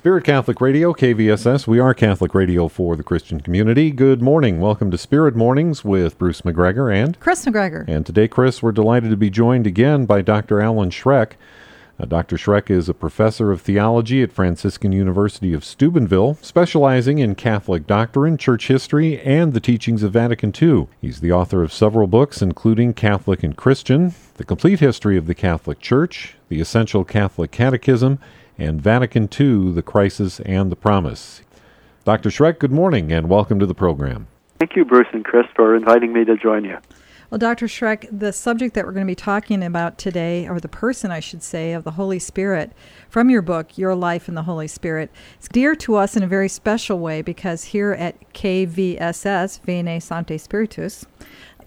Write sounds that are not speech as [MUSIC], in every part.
Spirit Catholic Radio, KVSS. We are Catholic radio for the Christian community. Good morning. Welcome to Spirit Mornings with Bruce McGregor and Chris McGregor. And today, Chris, we're delighted to be joined again by Dr. Alan Schreck. Uh, Dr. Schreck is a professor of theology at Franciscan University of Steubenville, specializing in Catholic doctrine, church history, and the teachings of Vatican II. He's the author of several books, including Catholic and Christian, The Complete History of the Catholic Church, The Essential Catholic Catechism, and Vatican II, The Crisis and the Promise. Dr. Schreck, good morning and welcome to the program. Thank you, Bruce and Chris, for inviting me to join you. Well, Dr. Schreck, the subject that we're going to be talking about today, or the person, I should say, of the Holy Spirit from your book, Your Life in the Holy Spirit, is dear to us in a very special way because here at KVSS, Veni Sancte Spiritus,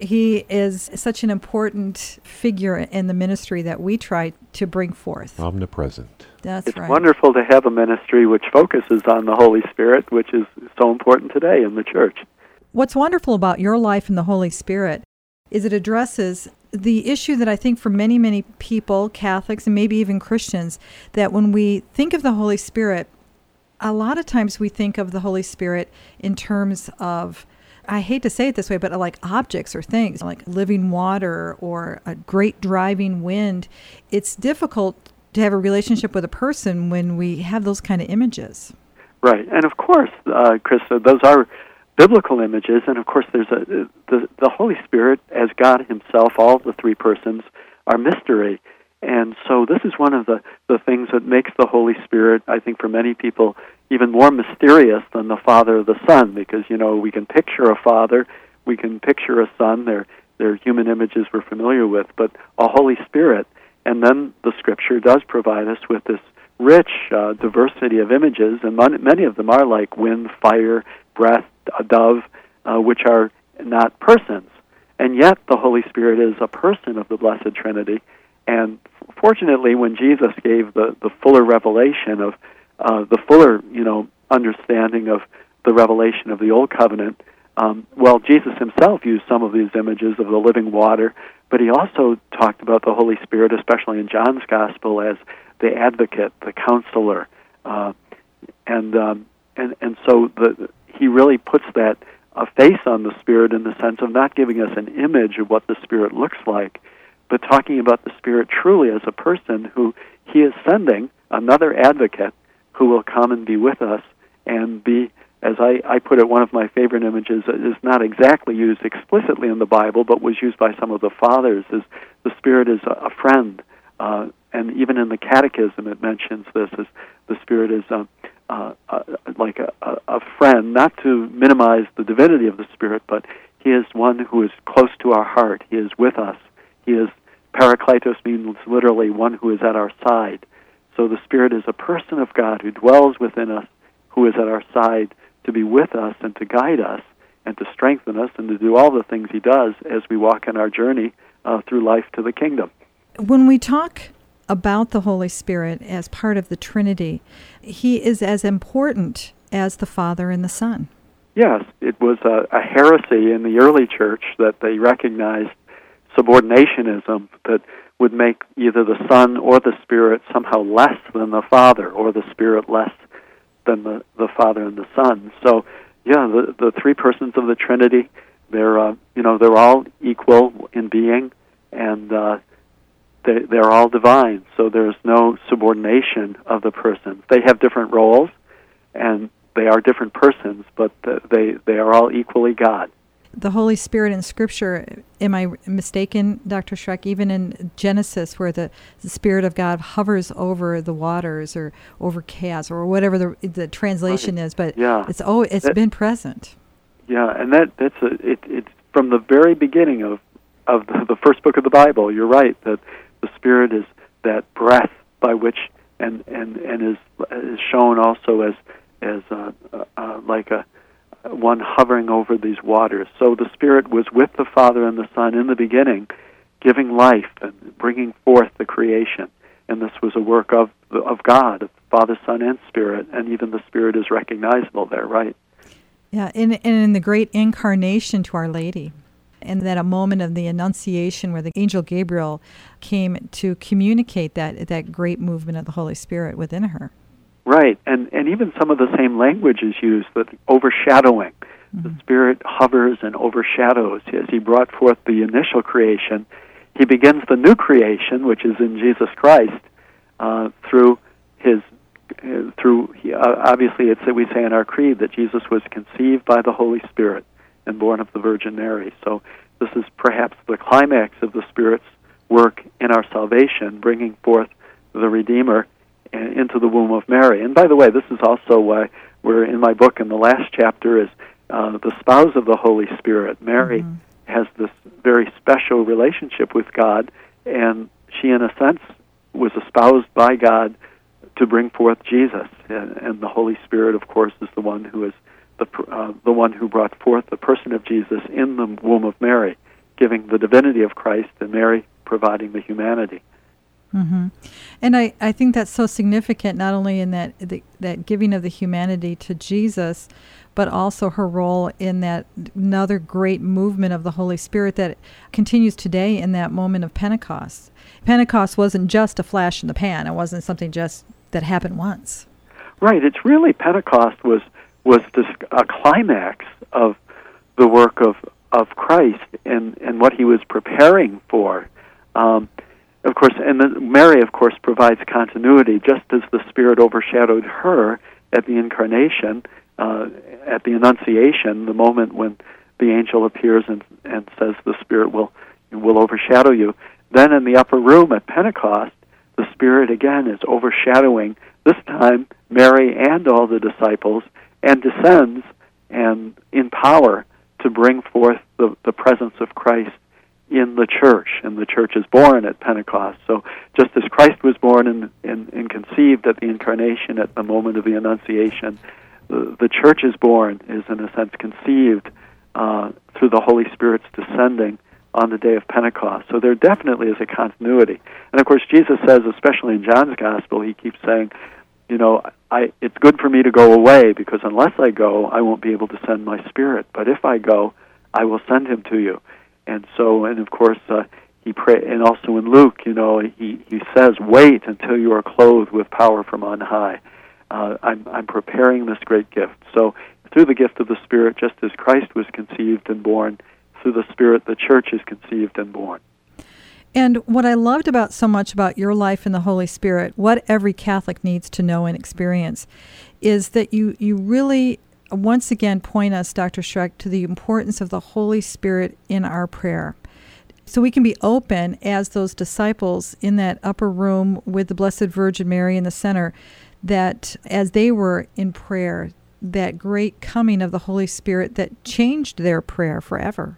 he is such an important figure in the ministry that we try to bring forth. Omnipresent. That's right. it's right. wonderful to have a ministry which focuses on the Holy Spirit, which is so important today in the church. What's wonderful about your life in the Holy Spirit is it addresses the issue that I think for many, many people, Catholics and maybe even Christians, that when we think of the Holy Spirit, a lot of times we think of the Holy Spirit in terms of I hate to say it this way, but like objects or things, like living water or a great driving wind, it's difficult to have a relationship with a person when we have those kind of images. Right, and of course, uh, Chris, those are biblical images, and of course, there's a the the Holy Spirit as God Himself, all the three persons are mystery, and so this is one of the the things that makes the Holy Spirit, I think, for many people, even more mysterious than the Father or the Son, because you know we can picture a Father, we can picture a Son, they're they're human images we're familiar with, but a Holy Spirit, and then the Scripture does provide us with this rich uh, diversity of images, and many of them are like wind, fire, breath, a dove, uh, which are not persons. And yet, the Holy Spirit is a person of the Blessed Trinity. And fortunately, when Jesus gave the, the fuller revelation of uh, the fuller, you know, understanding of the revelation of the Old Covenant, um, well, Jesus himself used some of these images of the living water, but he also talked about the Holy Spirit, especially in John's Gospel, as the advocate, the counselor, uh, and um, and and so the he really puts that a face on the Spirit in the sense of not giving us an image of what the Spirit looks like, but talking about the Spirit truly as a person who he is sending another advocate who will come and be with us and be as I, I put it, one of my favorite images is not exactly used explicitly in the Bible, but was used by some of the fathers. Is the Spirit is a, a friend, uh, and even in the Catechism it mentions this as the Spirit is like a, a friend, not to minimize the divinity of the Spirit, but He is one who is close to our heart. He is with us. He is Parakletos means literally one who is at our side. So the Spirit is a person of God who dwells within us, who is at our side to be with us and to guide us and to strengthen us and to do all the things He does as we walk in our journey uh, through life to the kingdom. When we talk about the Holy Spirit as part of the Trinity, He is as important as the Father and the Son. Yes, it was a, a heresy in the early church that they recognized subordinationism that would make either the Son or the Spirit somehow less than the Father or the Spirit less than the, the Father and the Son. So, yeah, the the three persons of the Trinity, they're uh, you know they're all equal in being, and uh, they they're all divine. So there's no subordination of the persons. They have different roles, and they are different persons, but they they are all equally God the Holy Spirit in Scripture, am I mistaken, Dr. Schreck, even in Genesis, where the, the Spirit of God hovers over the waters or over chaos or whatever the, the translation right. is, but yeah. it's oh, it's that, been present. Yeah, and that that's a, it, it's from the very beginning of of the, the first book of the Bible. You're right that the Spirit is that breath by which and and and is is shown also as as uh, uh, like a one hovering over these waters. So the Spirit was with the Father and the Son in the beginning, giving life and bringing forth the creation. And this was a work of of God, of Father, Son, and Spirit, and even the Spirit is recognizable there, right? Yeah, and, and in the great incarnation to Our Lady, and that a moment of the Annunciation where the angel Gabriel came to communicate that that great movement of the Holy Spirit within her. Right, and and even some of the same language is used, that overshadowing. Mm-hmm. The Spirit hovers and overshadows. As He brought forth the initial creation, He begins the new creation, which is in Jesus Christ, uh, through His uh, through uh, obviously it's that we say in our creed that Jesus was conceived by the Holy Spirit and born of the Virgin Mary. So this is perhaps the climax of the Spirit's work in our salvation, bringing forth the Redeemer into the womb of Mary. And by the way, this is also why we're in my book, in the last chapter is uh, the spouse of the Holy Spirit. Mary mm-hmm. has this very special relationship with God, and she, in a sense, was espoused by God to bring forth Jesus. And, and the Holy Spirit, of course, is the one who is the uh, the one who brought forth the person of Jesus in the womb of Mary, giving the divinity of Christ, and Mary providing the humanity. Mm-hmm. And I, I think that's so significant, not only in that the, that giving of the humanity to Jesus, but also her role in that another great movement of the Holy Spirit that continues today in that moment of Pentecost. Pentecost wasn't just a flash in the pan; it wasn't something just that happened once. Right. It's really Pentecost was was this, a climax of the work of of Christ and and what he was preparing for. Um, of course, and then Mary, of course, provides continuity, just as the Spirit overshadowed her at the incarnation, uh, at the Annunciation, the moment when the angel appears and, and says the Spirit will will overshadow you. Then in the upper room at Pentecost, the Spirit again is overshadowing this time Mary and all the disciples, and descends and in power to bring forth the, the presence of Christ in the church, and the church is born at Pentecost. So, just as Christ was born and, and, and conceived at the incarnation at the moment of the Annunciation, the, the church is born, is in a sense conceived uh, through the Holy Spirit's descending on the day of Pentecost. So, there definitely is a continuity. And of course, Jesus says, especially in John's Gospel, he keeps saying, you know, I, it's good for me to go away because unless I go, I won't be able to send my Spirit. But if I go, I will send him to you and so and of course uh, he pray and also in Luke, you know, he he says, "Wait until you are clothed with power from on high." Uh, I'm I'm preparing this great gift. So through the gift of the Spirit, just as Christ was conceived and born, through the Spirit the church is conceived and born. And what I loved about so much about your life in the Holy Spirit, what every Catholic needs to know and experience, is that you you really once again point us, Dr. Schreck, to the importance of the Holy Spirit in our prayer. So we can be open as those disciples in that upper room with the Blessed Virgin Mary in the center, that as they were in prayer, that great coming of the Holy Spirit that changed their prayer forever.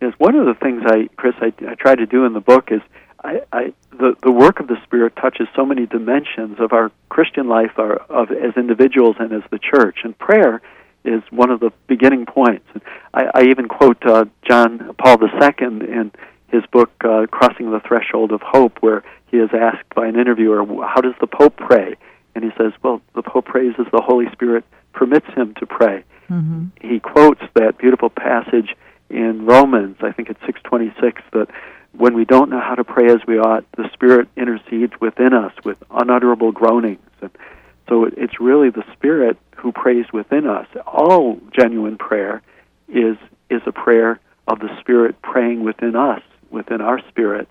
Yes, one of the things I, Chris, I, I try to do in the book is I, I, the the work of the Spirit touches so many dimensions of our Christian life, our, of as individuals and as the church. And prayer is one of the beginning points. I, I even quote uh, John Paul II in his book uh, "Crossing the Threshold of Hope," where he is asked by an interviewer, "How does the Pope pray?" And he says, "Well, the Pope prays as the Holy Spirit permits him to pray." Mm-hmm. He quotes that beautiful passage in Romans, I think it's six twenty six, that when we don't know how to pray as we ought, the Spirit intercedes within us with unutterable groanings. And so it's really the Spirit who prays within us. All genuine prayer is is a prayer of the Spirit praying within us, within our spirit,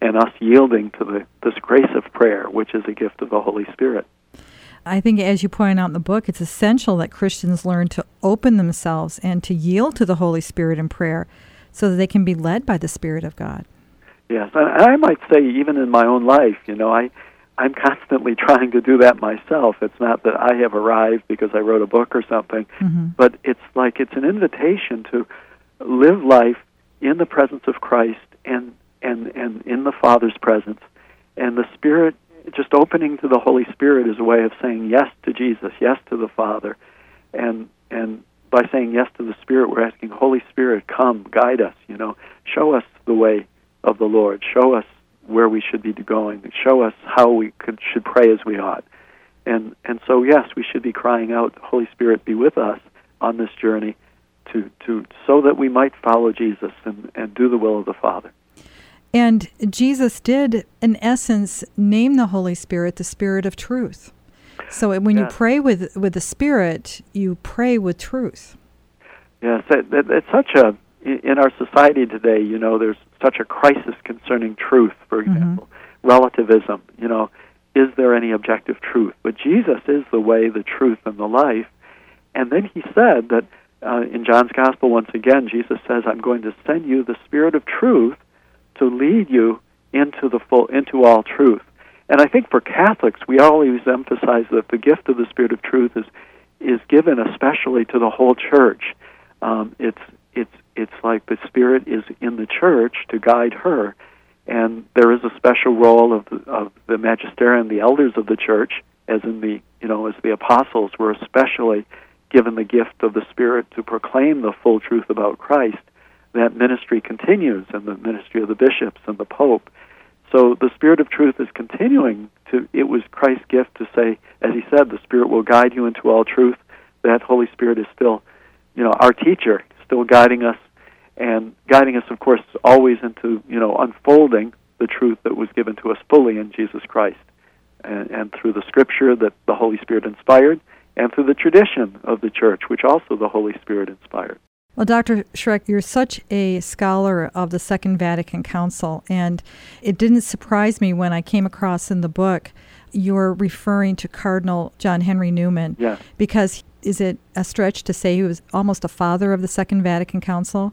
and us yielding to the this grace of prayer, which is a gift of the Holy Spirit. I think, as you point out in the book, it's essential that Christians learn to open themselves and to yield to the Holy Spirit in prayer so that they can be led by the Spirit of God. Yes, and I might say, even in my own life, you know, I I'm constantly [LAUGHS] trying to do that myself. It's not that I have arrived because I wrote a book or something, mm-hmm. but it's like it's an invitation to live life in the presence of Christ and and and in the Father's presence, and the Spirit just opening to the Holy Spirit is a way of saying yes to Jesus, yes to the Father, and and by saying yes to the Spirit, we're asking Holy Spirit, come, guide us. You know, show us the way of the Lord. Show us where we should be going, show us how we could, should pray as we ought. And, and so, yes, we should be crying out, Holy Spirit, be with us on this journey to, to, so that we might follow Jesus and, and do the will of the Father. And Jesus did, in essence, name the Holy Spirit the Spirit of truth. So when you pray with with the Spirit, you pray with truth. Yes, it, it, it's such a in our society today. You know, there's such a crisis concerning truth. For example, relativism. You know, is there any objective truth? But Jesus is the way, the truth, and the life. And then he said that uh, in John's Gospel, once again, Jesus says, "I'm going to send you the Spirit of truth to lead you into the full, into all truth." And I think for Catholics, we always emphasize that the gift of the Spirit of truth is is given especially to the whole church. Um, it's it's it's like the Spirit is in the church to guide her, and there is a special role of the, of the magisterium, the elders of the church, as in the you know as the apostles were especially given the gift of the Spirit to proclaim the full truth about Christ. That ministry continues, and the ministry of the bishops and the Pope. So the Spirit of truth is continuing to. It was Christ's gift to say, as He said, the Spirit will guide you into all truth. That Holy Spirit is still, you know, our teacher, still guiding us, and guiding us, of course, always into you know unfolding the truth that was given to us fully in Jesus Christ, and, and through the Scripture that the Holy Spirit inspired, and through the tradition of the Church, which also the Holy Spirit inspired. Well, Dr. Schreck, you're such a scholar of the Second Vatican Council, and it didn't surprise me when I came across in the book you're referring to Cardinal John Henry Newman. Yes. Because is it a stretch to say he was almost a father of the Second Vatican Council?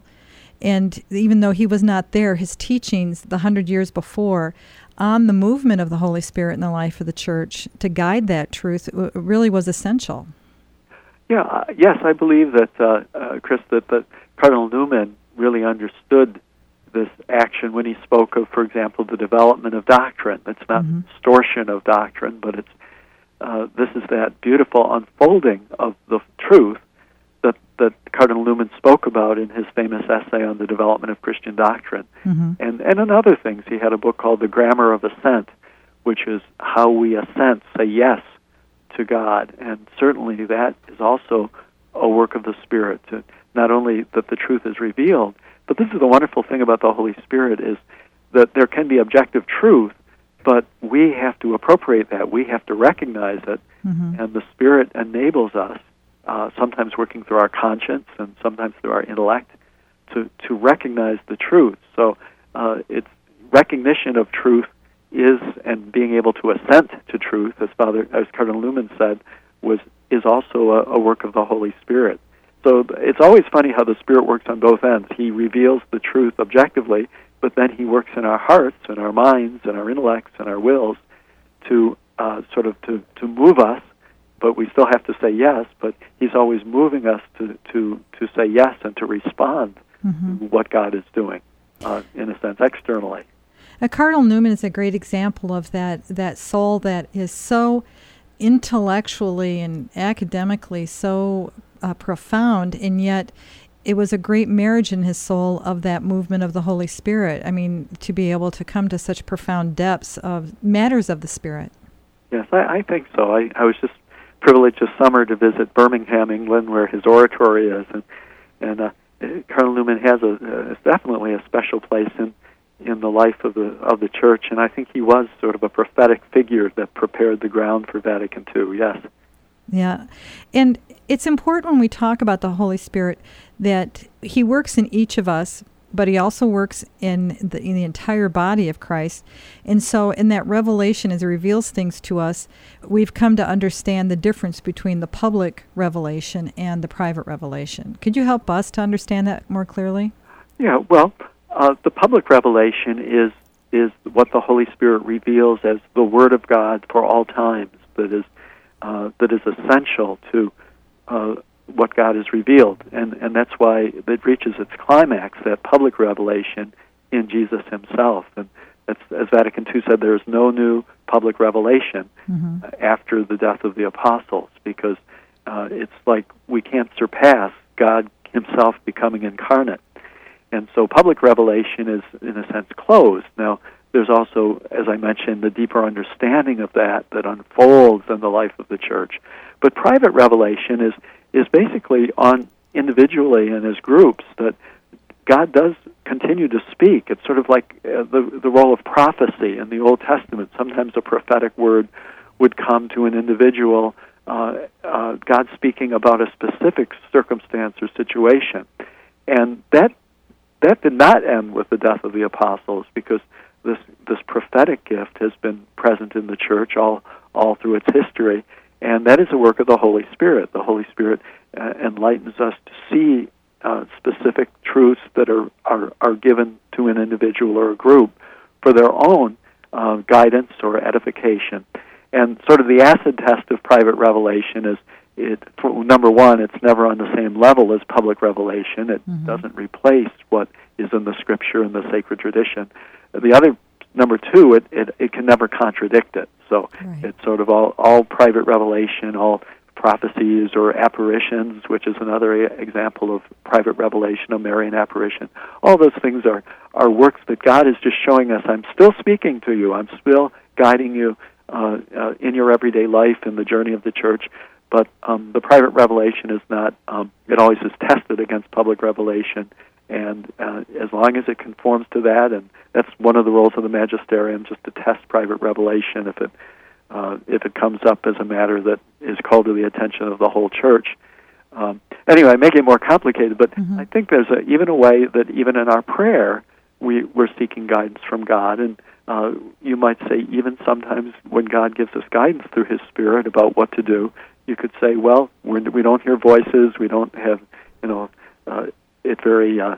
And even though he was not there, his teachings the hundred years before on the movement of the Holy Spirit in the life of the church to guide that truth really was essential. Yeah, uh, yes, I believe that, uh, uh, Chris, that, that Cardinal Newman really understood this action when he spoke of, for example, the development of doctrine. It's not Mhm. distortion of doctrine, but it's uh, this is that beautiful unfolding of the truth that that Cardinal Newman spoke about in his famous essay on the development of Christian doctrine hmm and and in other things. He had a book called The Grammar of Assent, which is how we assent, say yes to God, and certainly that is also a work of the Spirit. To not only that the truth is revealed, but this is the wonderful thing about the Holy Spirit is that there can be objective truth, but we have to appropriate that. We have to recognize it, hmm and the Spirit enables us, uh, sometimes working through our conscience and sometimes through our intellect, to, to recognize the truth. So uh, it's recognition of truth is, and being able to assent to truth, as Father, as Cardinal Newman said, was is also a, a work of the Holy Spirit. So it's always funny how the Spirit works on both ends. He reveals the truth objectively, but then He works in our hearts and our minds and our intellects and our wills to uh, sort of to, to move us, but we still have to say yes. But He's always moving us to to to say yes and to respond hmm to what God is doing, uh, in a sense, externally. Uh, Cardinal Newman is a great example of that that soul that is so intellectually and academically so uh, profound, and yet it was a great marriage in his soul of that movement of the Holy Spirit. I mean, to be able to come to such profound depths of matters of the Spirit. Yes, I, I think so. I, I was just privileged this summer to visit Birmingham, England, where his oratory is, and and uh, Cardinal Newman has a uh, definitely a special place in in the life of the of the church, and I think he was sort of a prophetic figure that prepared the ground for Vatican II. Yes. Yeah. And it's important when we talk about the Holy Spirit that He works in each of us, but He also works in the, in the entire body of Christ. And so, in that revelation, as He reveals things to us, we've come to understand the difference between the public revelation and the private revelation. Could you help us to understand that more clearly? Yeah, well, uh, the public revelation is is what the Holy Spirit reveals as the Word of God for all times. That is uh, that is essential to uh, what God has revealed, and and that's why it reaches its climax. That public revelation in Jesus Himself, and that's as Vatican II said, there is no new public revelation hmm after the death of the apostles because uh, it's like we can't surpass God Himself becoming incarnate. And so public revelation is, in a sense, closed. Now, there's also, as I mentioned, the deeper understanding of that that unfolds in the life of the church. But private revelation is, is basically on individually and as groups that God does continue to speak. It's sort of like uh, the the role of prophecy in the Old Testament. Sometimes a prophetic word would come to an individual, uh, uh, God speaking about a specific circumstance or situation. And that that did not end with the death of the apostles because this this prophetic gift has been present in the church all all through its history, and that is a work of the Holy Spirit. The Holy Spirit uh, enlightens us to see uh, specific truths that are, are are given to an individual or a group for their own uh, guidance or edification. And sort of the acid test of private revelation is it number one, it's never on the same level as public revelation. It mm-hmm. doesn't replace what is in the scripture and the sacred tradition. The other number two, it, it, it can never contradict it. So right. it's sort of all, all private revelation, all prophecies or apparitions, which is another example of private revelation, a Marian apparition. All those things are, are works that God is just showing us I'm still speaking to you, I'm still guiding you uh, uh, in your everyday life in the journey of the church. But um, the private revelation is not, um, it always is tested against public revelation. And uh, as long as it conforms to that, and that's one of the roles of the magisterium, just to test private revelation if it uh, if it comes up as a matter that is called to the attention of the whole church. Um, anyway, make it more complicated, but mm-hmm. I think there's a, even a way that even in our prayer we we're seeking guidance from God, and uh, you might say even sometimes when God gives us guidance through His Spirit about what to do, you could say, well, we're, we don't hear voices, we don't have, it very, uh,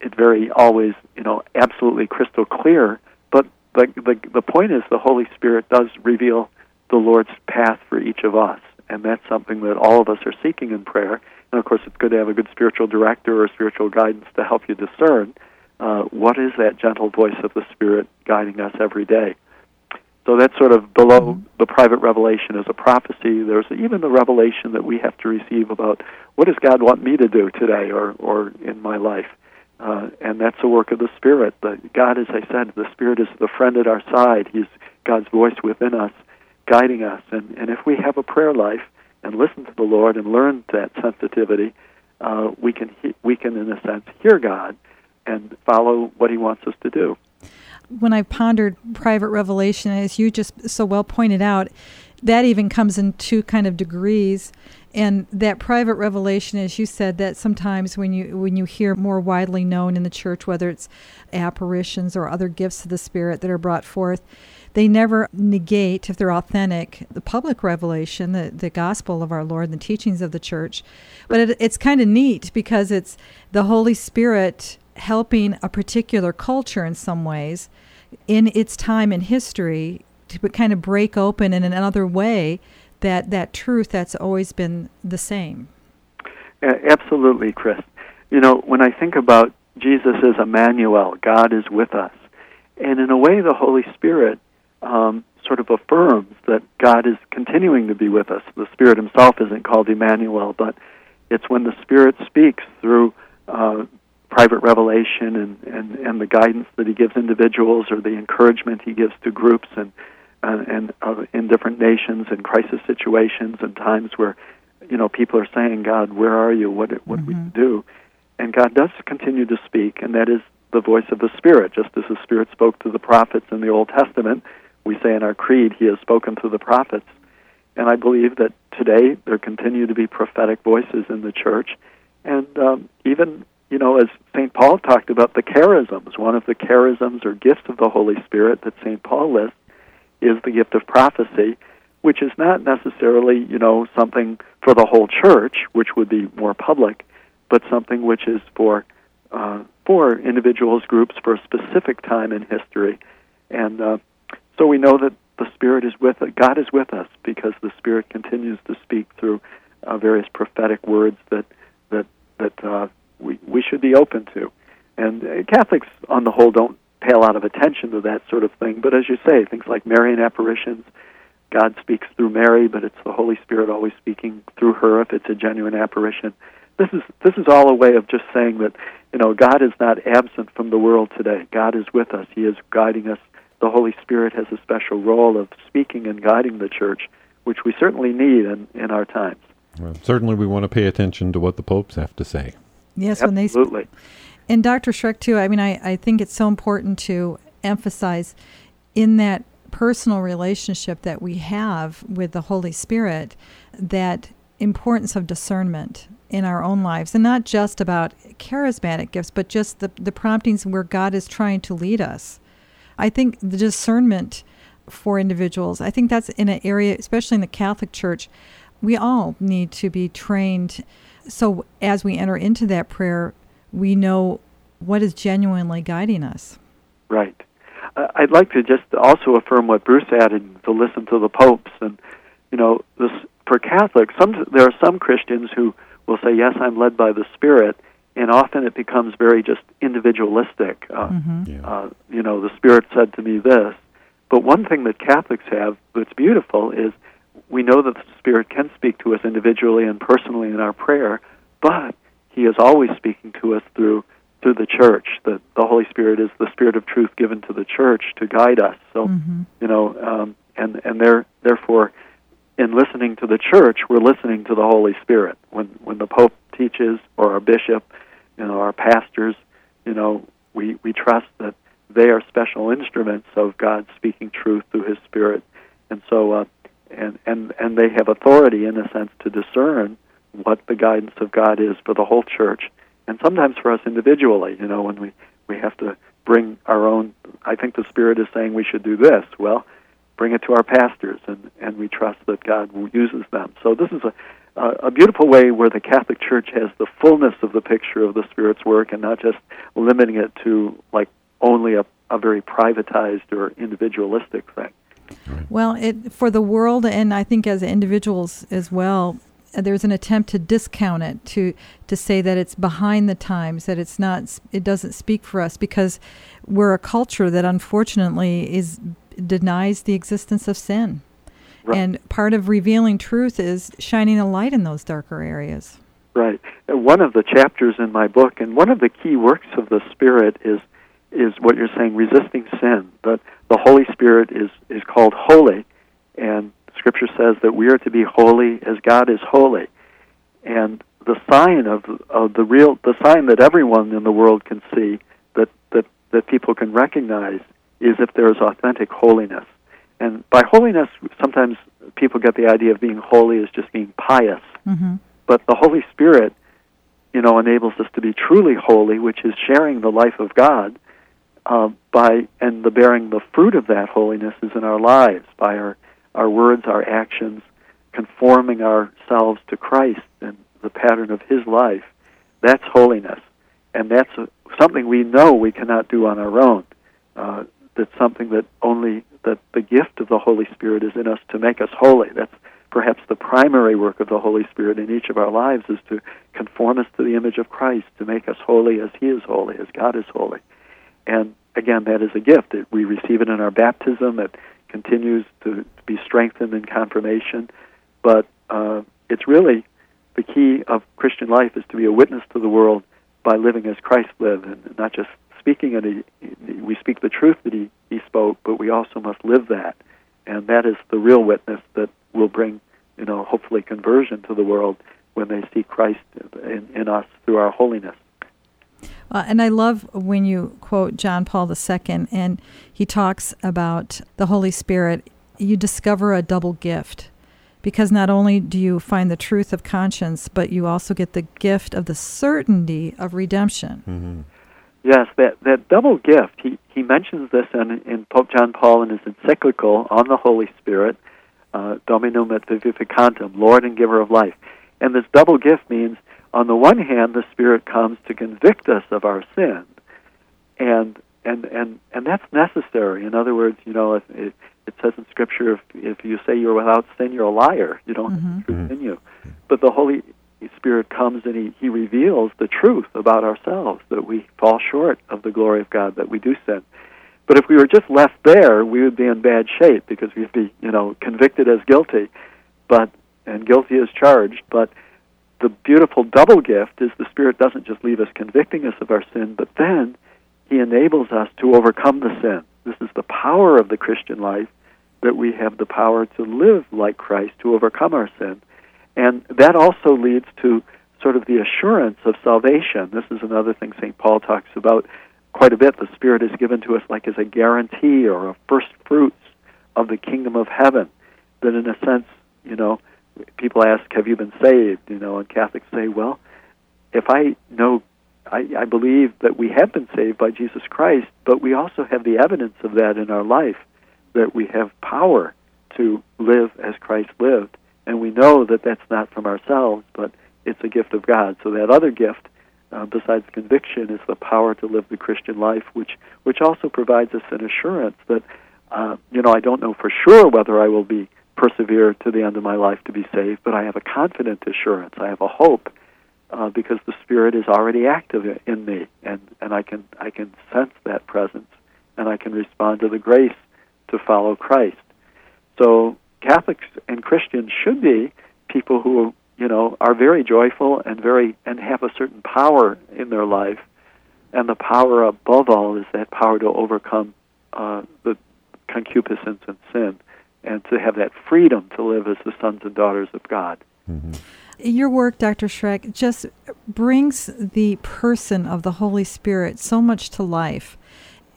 it very always, you know, absolutely crystal clear But the, the the point is the Holy Spirit does reveal the Lord's path for each of us, and that's something that all of us are seeking in prayer. And of course, it's good to have a good spiritual director or spiritual guidance to help you discern uh, what is that gentle voice of the Spirit guiding us every day. So that's sort of below mm-hmm. the private revelation as a prophecy. There's even the revelation that we have to receive about what does God want me to do today or, or in my life. Uh, and that's the work of the Spirit. The, God, as I said, the Spirit is the friend at our side. He's God's voice within us, guiding us. And, and if we have a prayer life and listen to the Lord and learn that sensitivity, uh, we can he- we can, in a sense, hear God and follow what He wants us to do. When I pondered private revelation, as you just so well pointed out, that even comes in two kind of degrees. And that private revelation as you said that sometimes when you when you hear more widely known in the church whether it's apparitions or other gifts of the spirit that are brought forth they never negate if they're authentic the public revelation the, the gospel of our lord the teachings of the church. But it, it's kind of neat because it's the holy spirit helping a particular culture in some ways in its time in history to kind of break open in another way that that truth that's always been the same. Absolutely, Chris. You know, when I think about Jesus as Emmanuel, God is with us, and in a way, the Holy Spirit um, sort of affirms that God is continuing to be with us. The Spirit Himself isn't called Emmanuel, but it's when the Spirit speaks through uh, private revelation and, and, and the guidance that He gives individuals or the encouragement He gives to groups and uh, and uh, in different nations and crisis situations and times where you know people are saying, "God, where are you? What what mm-hmm. we do?" And God does continue to speak, and that is the voice of the Spirit. Just as the Spirit spoke to the prophets in the Old Testament, we say in our creed, He has spoken to the prophets. And I believe that today there continue to be prophetic voices in the church, and um, even you know, as St. Paul talked about the charisms, one of the charisms or gifts of the Holy Spirit that St. Paul lists is the gift of prophecy, which is not necessarily, you know, something for the whole church, which would be more public, but something which is for uh, for individuals, groups, for a specific time in history, and uh, so we know that the Spirit is with us. God is with us because the Spirit continues to speak through uh, various prophetic words that that that uh, we we should be open to. And uh, Catholics, on the whole, don't pay a lot of attention to that sort of thing. But as you say, things like Marian apparitions, God speaks through Mary, but it's the Holy Spirit always speaking through her if it's a genuine apparition. This is this is all a way of just saying that you know God is not absent from the world today. God is with us. He is guiding us. The Holy Spirit has a special role of speaking and guiding the church, which we certainly need in, in our times. Well, certainly, we want to pay attention to what the popes have to say. Yes, Absolutely. when they and Dr. Schreck too, I mean, I, I think it's so important to emphasize in that personal relationship that we have with the Holy Spirit, that importance of discernment in our own lives, and not just about charismatic gifts, but just the, the promptings where God is trying to lead us. I think the discernment for individuals, I think that's in an area, especially in the Catholic Church, we all need to be trained. So as we enter into that prayer, we know what is genuinely guiding us. Right. I'd like to just also affirm what Bruce added to listen to the popes and you know this for Catholics some there are some Christians who will say yes I'm led by the Spirit and often it becomes very just individualistic uh, mm-hmm. yeah. uh, you know the Spirit said to me this but one thing that Catholics have that's beautiful is we know that the Spirit can speak to us individually and personally in our prayer but he is always speaking to us through through the church. That the Holy Spirit is the Spirit of truth given to the church to guide us. So mm-hmm. you know, um, and and there therefore, in listening to the church, we're listening to the Holy Spirit. When when the Pope teaches or our bishop, you know, our pastors, you know, we we trust that they are special instruments of God speaking truth through His Spirit, and so. Uh, and, and and they have authority in a sense to discern what the guidance of God is for the whole church and sometimes for us individually, you know, when we we have to bring our own. I think the Spirit is saying we should do this. Well, bring it to our pastors, and and we trust that God uses them. So this is a a beautiful way where the Catholic Church has the fullness of the picture of the Spirit's work, and not just limiting it to like only a, a very privatized or individualistic thing. Well, it, for the world, and I think as individuals as well, there's an attempt to discount it to to say that it's behind the times that it's not it doesn't speak for us because we're a culture that unfortunately is denies the existence of sin. Right. and part of revealing truth is shining a light in those darker areas. Right. One of the chapters in my book and one of the key works of the spirit is is what you're saying resisting sin but the holy spirit is is called holy and Scripture says that we are to be holy as God is holy. And the sign of, of the real, the sign that everyone in the world can see, that, that, that people can recognize, is if there is authentic holiness. And by holiness, sometimes people get the idea of being holy as just being pious. Mm-hmm. But the Holy Spirit, you know, enables us to be truly holy, which is sharing the life of God. Uh, by and the bearing the fruit of that holiness is in our lives by our our words, our actions, conforming ourselves to Christ and the pattern of His life. That's holiness, and that's something we know we cannot do on our own. Uh, that's something that only that the gift of the Holy Spirit is in us to make us holy. That's perhaps the primary work of the Holy Spirit in each of our lives is to conform us to the image of Christ, to make us holy as He is holy, as God is holy. And again, that is a gift. We receive it in our baptism. It continues to be strengthened in confirmation. But uh, it's really the key of Christian life is to be a witness to the world by living as Christ lived, and not just speaking it. We speak the truth that he, he spoke, but we also must live that, and that is the real witness that will bring, you know, hopefully conversion to the world when they see Christ in, in us through our holiness. Uh, and I love when you quote John Paul II, and he talks about the Holy Spirit. You discover a double gift because not only do you find the truth of conscience, but you also get the gift of the certainty of redemption. Mm-hmm. Yes, that, that double gift, he, he mentions this in, in Pope John Paul in his encyclical on the Holy Spirit, uh, Dominum et Vivificantem, Lord and Giver of Life. And this double gift means on the one hand, the Spirit comes to convict us of our sin, and and and and that's necessary. In other words, you know, it, it, it says in Scripture, if if you say you're without sin, you're a liar. You don't mm-hmm. have truth mm-hmm. in you. But the Holy Spirit comes and he, he reveals the truth about ourselves that we fall short of the glory of God, that we do sin. But if we were just left there, we would be in bad shape because we'd be, you know, convicted as guilty, but and guilty as charged. But the beautiful double gift is the Spirit doesn't just leave us convicting us of our sin, but then He enables us to overcome the sin. This is the power of the Christian life that we have the power to live like Christ, to overcome our sin. And that also leads to sort of the assurance of salvation. This is another thing St. Paul talks about quite a bit. The Spirit is given to us like as a guarantee or a first fruits of the kingdom of heaven. That in a sense, you know, people ask, "Have you been saved?" You know, and Catholics say, "Well, if I know, I, I believe that we have been saved by Jesus Christ, but we also have the evidence of that in our life, that we have power to live as Christ lived, and we know that that's not from ourselves, but it's a gift of God. So that other gift." Uh, besides conviction, is the power to live the Christian life, which which also provides us an assurance that uh, you know I don't know for sure whether I will be persevere to the end of my life to be saved, but I have a confident assurance. I have a hope uh, because the Spirit is already active in me, and and I can I can sense that presence, and I can respond to the grace to follow Christ. So Catholics and Christians should be people who you know, are very joyful and very and have a certain power in their life. And the power above all is that power to overcome uh, the concupiscence and sin, and to have that freedom to live as the sons and daughters of God. Mm-hmm. Your work, Dr. Schreck, just brings the person of the Holy Spirit so much to life.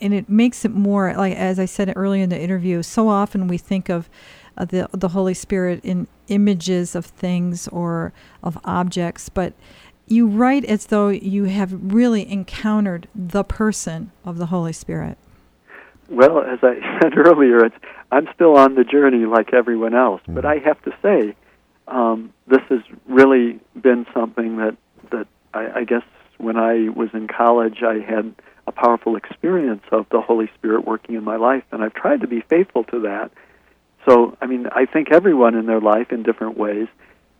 And it makes it more, like as I said earlier in the interview, so often we think of uh, the the Holy Spirit in images of things or of objects, but you write as though you have really encountered the person of the Holy Spirit. Well, as I [LAUGHS] said earlier, it's, I'm still on the journey like everyone else, mm but I have to say, um, this has really been something that that I, I guess when I was in college, I had a powerful experience of the Holy Spirit working in my life, and I've tried to be faithful to that. So, I mean, I think everyone in their life, in different ways,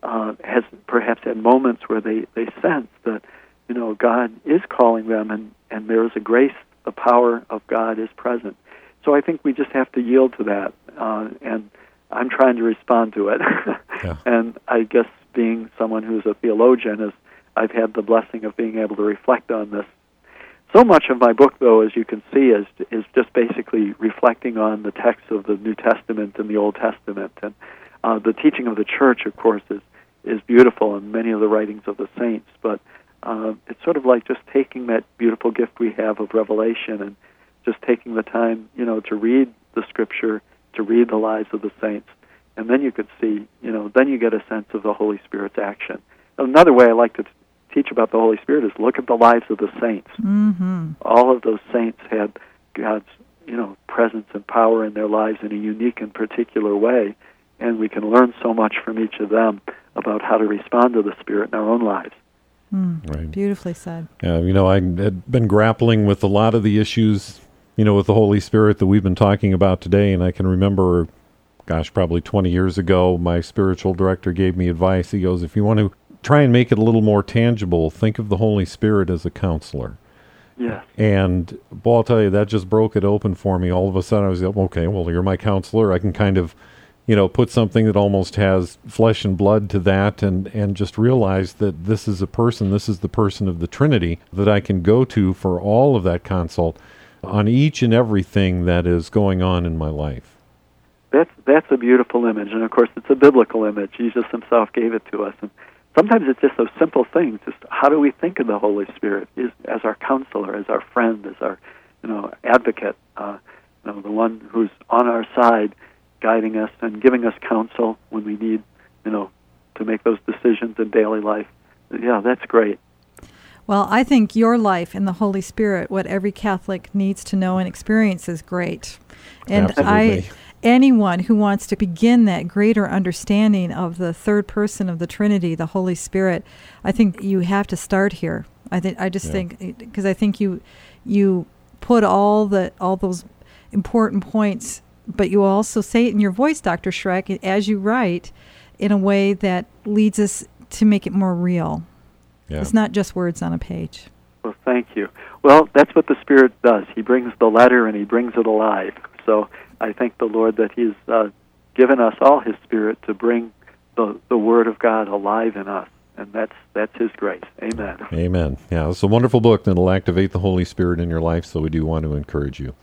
uh, has perhaps had moments where they they sense that you know God is calling them, and and there is a grace, the power of God is present. So I think we just have to yield to that, uh, and I'm trying to respond to it. yeah. [LAUGHS] And I guess being someone who's a theologian is I've had the blessing of being able to reflect on this so much of my book, though, as you can see, is is just basically reflecting on the texts of the New Testament and the Old Testament, and uh, the teaching of the Church, of course, is is beautiful in many of the writings of the saints. But uh, it's sort of like just taking that beautiful gift we have of revelation and just taking the time, you know, to read the Scripture, to read the lives of the saints, and then you could see, you know, then you get a sense of the Holy Spirit's action. Another way I like to teach about the Holy Spirit is look at the lives of the saints. Mm-hmm. All of those saints had God's you know presence and power in their lives in a unique and particular way, and we can learn so much from each of them about how to respond to the Spirit in our own lives. Mm, right. Beautifully said. Yeah, you know, I had been grappling with a lot of the issues, you know, with the Holy Spirit that we've been talking about today, and I can remember gosh, probably 20 years ago, my spiritual director gave me advice. He goes, if you want to try and make it a little more tangible. Think of the Holy Spirit as a counselor. Yeah. And boy, I'll tell you, that just broke it open for me. All of a sudden, I was like, okay, well, you're my counselor. I can kind of, you know, put something that almost has flesh and blood to that, and and just realize that this is a person. This is the person of the Trinity that I can go to for all of that consult on each and everything that is going on in my life. That's that's a beautiful image, and of course, it's a biblical image. Jesus Himself gave it to us, and sometimes it's just those simple things. Just how do we think of the Holy Spirit is, as our counselor, as our friend, as our you know advocate, uh, you know the one who's on our side, guiding us and giving us counsel when we need you know to make those decisions in daily life. Yeah, that's great. Well, I think your life in the Holy Spirit, what every Catholic needs to know and experience, is great. And Absolutely. I anyone who wants to begin that greater understanding of the third person of the Trinity, the Holy Spirit, I think you have to start here. I think I just yeah. think because I think you you put all the all those important points, but you also say it in your voice, Dr. Schreck, as you write, in a way that leads us to make it more real. Yeah. It's not just words on a page. Well, thank you. Well, that's what the Spirit does. He brings the letter and he brings it alive. So I thank the Lord that He's uh, given us all His Spirit to bring the the Word of God alive in us, and that's that's His grace. Amen. Amen. Yeah, it's a wonderful book that'll activate the Holy Spirit in your life. So we do want to encourage you.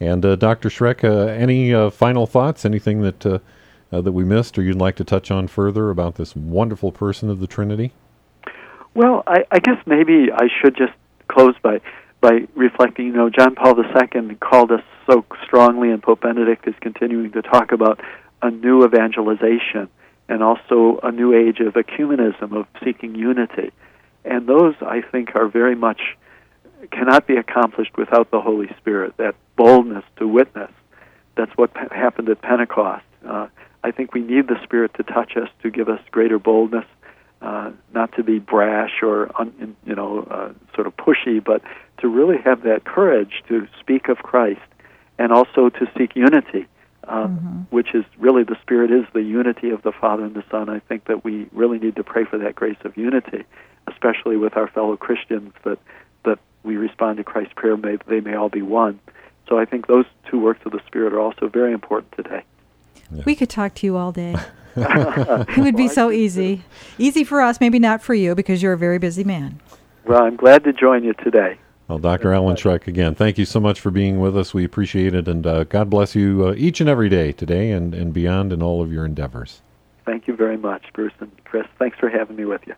And uh, Dr. Schreck, uh, any uh, final thoughts? Anything that uh, uh, that we missed, or you'd like to touch on further about this wonderful person of the Trinity? Well, I, I guess maybe I should just close by by reflecting. You know, John Paul II called us so strongly, and Pope Benedict is continuing to talk about a new evangelization and also a new age of ecumenism, of seeking unity. And those, I think, are very much cannot be accomplished without the Holy Spirit, that boldness to witness. That's what pe- happened at Pentecost. Uh, I think we need the Spirit to touch us, to give us greater boldness, uh, not to be brash or un, you know uh, sort of pushy, but to really have that courage to speak of Christ and also to seek unity, uh, mm-hmm. which is really the Spirit is the unity of the Father and the Son. I think that we really need to pray for that grace of unity, especially with our fellow Christians that that we respond to Christ's prayer, may they may all be one. So I think those two works of the Spirit are also very important today. Yeah. We could talk to you all day. [LAUGHS] it would be [LAUGHS] so easy. Easy for us, maybe not for you because you're a very busy man. Well, I'm glad to join you today. Well, Dr. Alan Schreck, again, thank you so much for being with us. We appreciate it, and uh, God bless you uh, each and every day today and, and beyond in all of your endeavors. Thank you very much, Bruce and Chris. Thanks for having me with you.